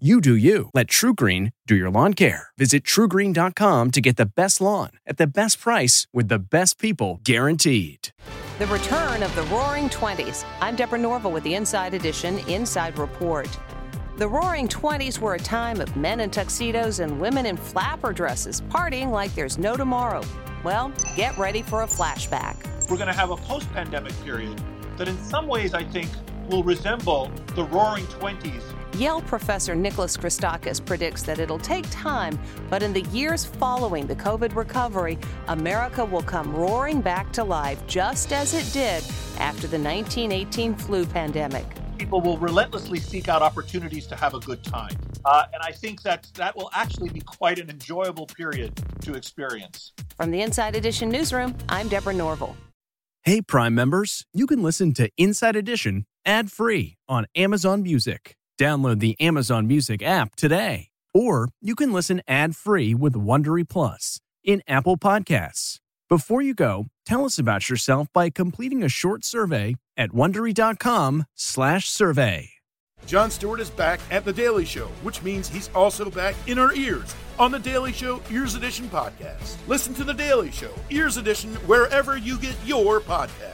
You do you. Let TruGreen do your lawn care. Visit trugreen.com to get the best lawn at the best price with the best people guaranteed. The return of the Roaring Twenties. I'm Deborah Norville with the Inside Edition Inside Report. The Roaring Twenties were a time of men in tuxedos and women in flapper dresses, partying like there's no tomorrow. Well, get ready for a flashback. We're going to have a post pandemic period that, in some ways, I think will resemble the Roaring Twenties Yale professor Nicholas Christakis predicts that it'll take time, but in the years following the COVID recovery, America will come roaring back to life just as it did after the 1918 flu pandemic. People will relentlessly seek out opportunities to have a good time. Uh, and I think that that will actually be quite an enjoyable period to experience. From the Inside Edition newsroom, I'm Deborah Norville. Hey, Prime members, you can listen to Inside Edition ad free on Amazon Music. Download the Amazon Music app today. Or you can listen ad-free with Wondery Plus in Apple Podcasts. Before you go, tell us about yourself by completing a short survey at wondery.com/survey. Jon Stewart is back at The Daily Show, which means he's also back in our ears on The Daily Show Ears Edition podcast. Listen to The Daily Show Ears Edition wherever you get your podcasts.